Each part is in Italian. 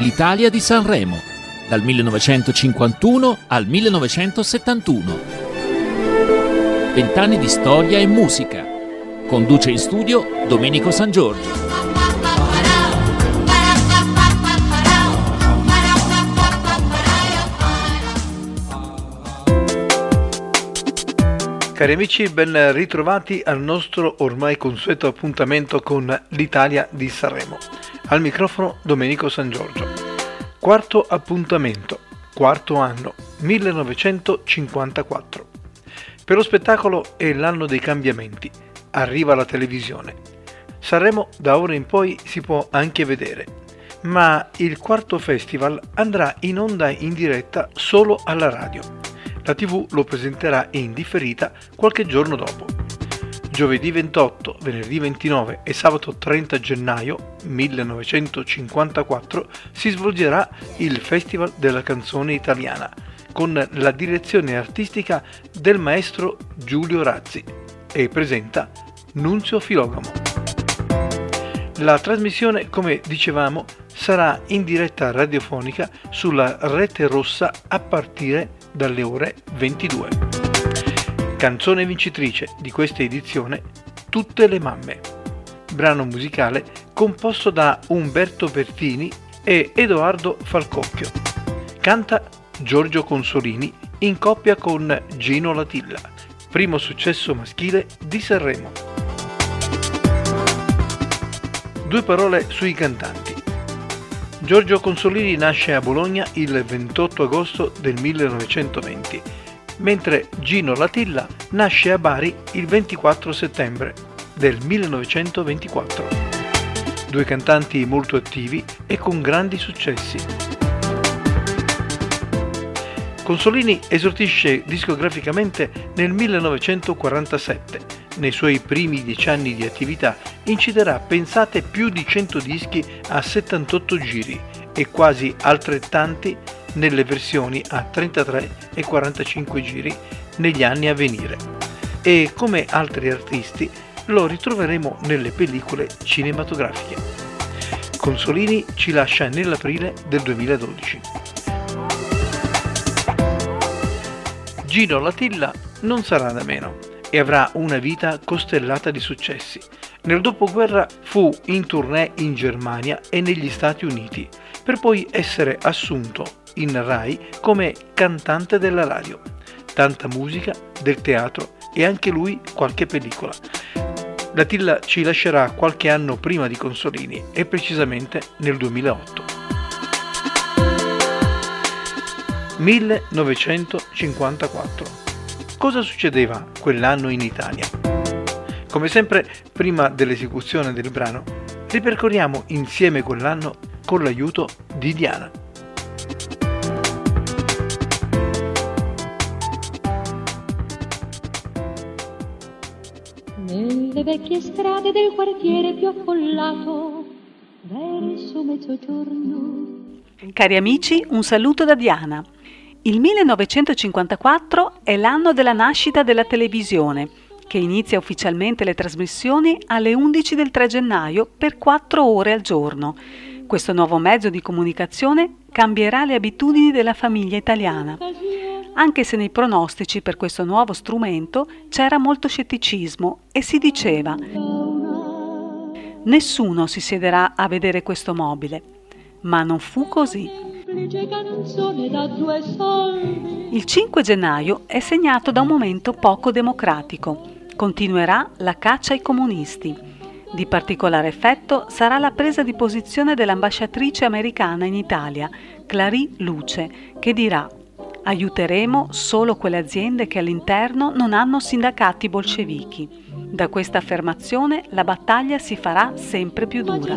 l'Italia di Sanremo, dal 1951 al 1971. Vent'anni di storia e musica. Conduce in studio Domenico San Giorgio. Cari amici, ben ritrovati al nostro ormai consueto appuntamento con l'Italia di Sanremo. Al microfono Domenico San Giorgio. Quarto appuntamento, quarto anno, 1954. Per lo spettacolo è l'anno dei cambiamenti. Arriva la televisione. Sanremo da ora in poi si può anche vedere. Ma il quarto festival andrà in onda in diretta solo alla radio la TV lo presenterà in differita qualche giorno dopo. Giovedì 28, venerdì 29 e sabato 30 gennaio 1954 si svolgerà il Festival della canzone italiana con la direzione artistica del maestro Giulio Razzi e presenta Nunzio Filogamo. La trasmissione, come dicevamo, sarà in diretta radiofonica sulla rete rossa a partire dalle ore 22. Canzone vincitrice di questa edizione Tutte le mamme, brano musicale composto da Umberto Bertini e Edoardo Falcocchio. Canta Giorgio Consolini in coppia con Gino Latilla, primo successo maschile di Sanremo. Due parole sui cantanti. Giorgio Consolini nasce a Bologna il 28 agosto del 1920, mentre Gino Latilla nasce a Bari il 24 settembre del 1924. Due cantanti molto attivi e con grandi successi. Consolini esordisce discograficamente nel 1947 nei suoi primi dieci anni di attività inciderà, pensate, più di 100 dischi a 78 giri e quasi altrettanti nelle versioni a 33 e 45 giri negli anni a venire. E come altri artisti lo ritroveremo nelle pellicole cinematografiche. Consolini ci lascia nell'aprile del 2012. Gino Latilla non sarà da meno e avrà una vita costellata di successi. Nel dopoguerra fu in tournée in Germania e negli Stati Uniti, per poi essere assunto in Rai come cantante della radio. Tanta musica, del teatro e anche lui qualche pellicola. Latilla ci lascerà qualche anno prima di Consolini e precisamente nel 2008. 1954 Cosa succedeva quell'anno in Italia? Come sempre, prima dell'esecuzione del brano, ripercorriamo insieme quell'anno con l'aiuto di Diana. Nelle vecchie strade del quartiere più affollato, verso mezzogiorno. Cari amici, un saluto da Diana. Il 1954 è l'anno della nascita della televisione, che inizia ufficialmente le trasmissioni alle 11 del 3 gennaio per 4 ore al giorno. Questo nuovo mezzo di comunicazione cambierà le abitudini della famiglia italiana. Anche se nei pronostici per questo nuovo strumento c'era molto scetticismo e si diceva nessuno si siederà a vedere questo mobile. Ma non fu così. Il 5 gennaio è segnato da un momento poco democratico. Continuerà la caccia ai comunisti. Di particolare effetto sarà la presa di posizione dell'ambasciatrice americana in Italia, Clary Luce, che dirà aiuteremo solo quelle aziende che all'interno non hanno sindacati bolscevichi. Da questa affermazione la battaglia si farà sempre più dura.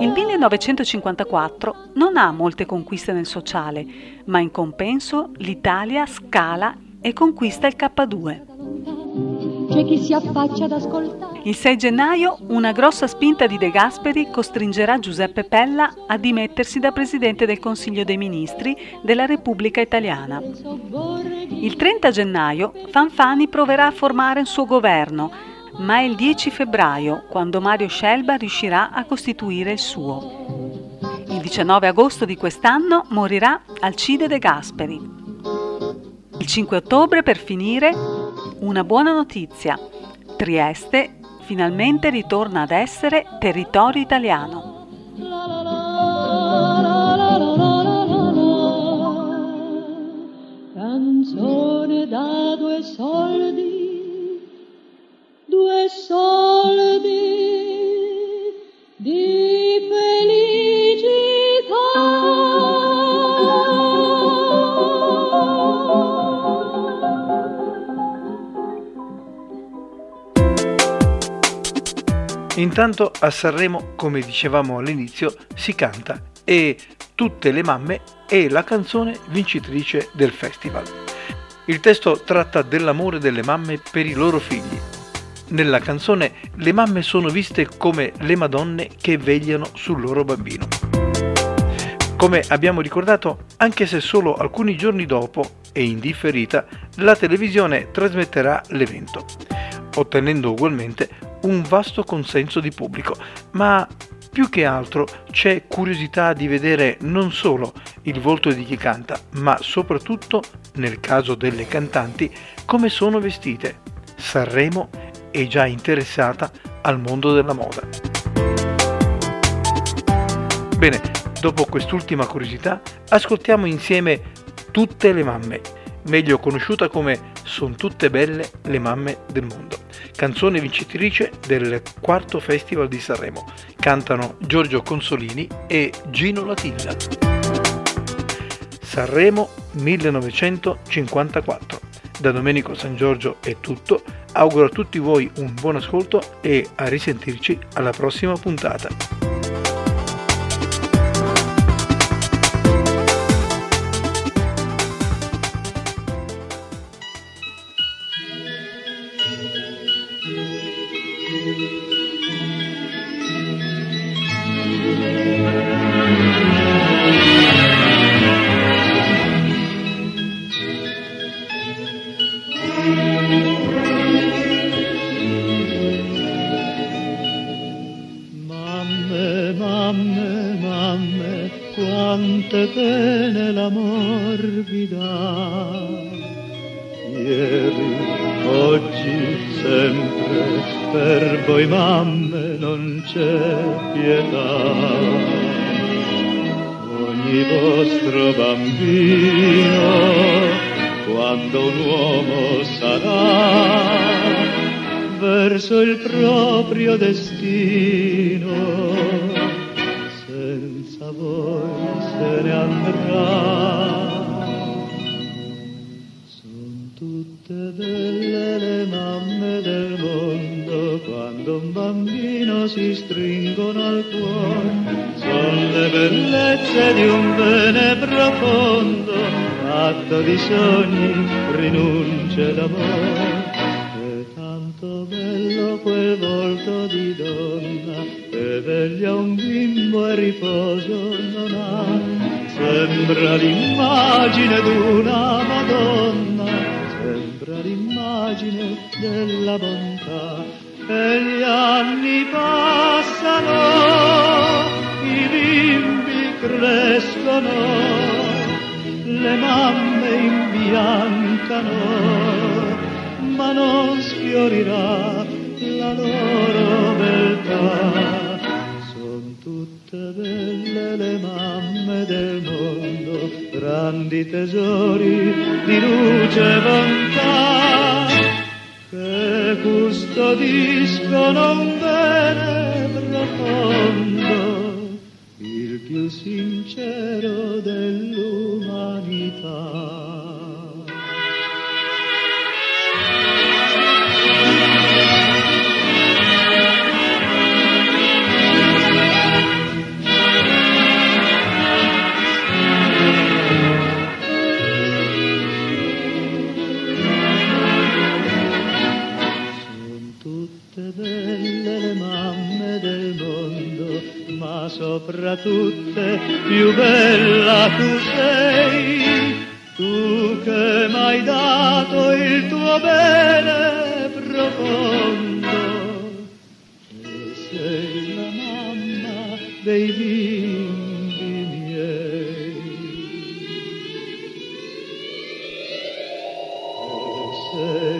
Il 1954 non ha molte conquiste nel sociale, ma in compenso l'Italia scala e conquista il K2. C'è chi si affaccia ad ascoltare. Il 6 gennaio una grossa spinta di De Gasperi costringerà Giuseppe Pella a dimettersi da Presidente del Consiglio dei Ministri della Repubblica Italiana. Il 30 gennaio Fanfani proverà a formare un suo governo, ma è il 10 febbraio quando Mario Scelba riuscirà a costituire il suo. Il 19 agosto di quest'anno morirà Alcide De Gasperi. Il 5 ottobre, per finire, una buona notizia. Trieste finalmente ritorna ad essere territorio italiano. Canzone da due soldi, due soldi Intanto a Sanremo, come dicevamo all'inizio, si canta e Tutte le mamme è la canzone vincitrice del festival. Il testo tratta dell'amore delle mamme per i loro figli. Nella canzone le mamme sono viste come le madonne che vegliano sul loro bambino. Come abbiamo ricordato, anche se solo alcuni giorni dopo e in differita, la televisione trasmetterà l'evento, ottenendo ugualmente un vasto consenso di pubblico, ma più che altro c'è curiosità di vedere non solo il volto di chi canta, ma soprattutto, nel caso delle cantanti, come sono vestite. Sanremo è già interessata al mondo della moda. Bene, dopo quest'ultima curiosità, ascoltiamo insieme Tutte le mamme, meglio conosciuta come Son tutte belle le mamme del mondo canzone vincitrice del quarto Festival di Sanremo. Cantano Giorgio Consolini e Gino Latilla. Sanremo 1954. Da Domenico San Giorgio è tutto. Auguro a tutti voi un buon ascolto e a risentirci alla prossima puntata. Quante pene l'amor vi dà. Ieri, oggi, sempre, per voi mamme non c'è pietà. Ogni vostro bambino, quando un uomo sarà, verso il proprio destino ne andrà. Sono tutte belle le mamme del mondo quando un bambino si stringono al cuore. Sono le bellezze di un bene profondo, fatto di sogni, rinunce d'amore. È tanto bello quel volto di donna che veglia un bimbo e riposo non ha. Sembra l'immagine d'una Madonna, sembra l'immagine della bontà. E gli anni passano, i bimbi crescono, le mamme imbiancano, ma non sfiorirà la loro beltà tutte belle le mamme del mondo, grandi tesori di luce e bontà, che custodiscono un bene profondo, il più sincero dell'umanità. sopra tutte più bella tu sei, tu che m'hai dato il tuo bene profondo, e sei la mamma dei bimbi miei. E sei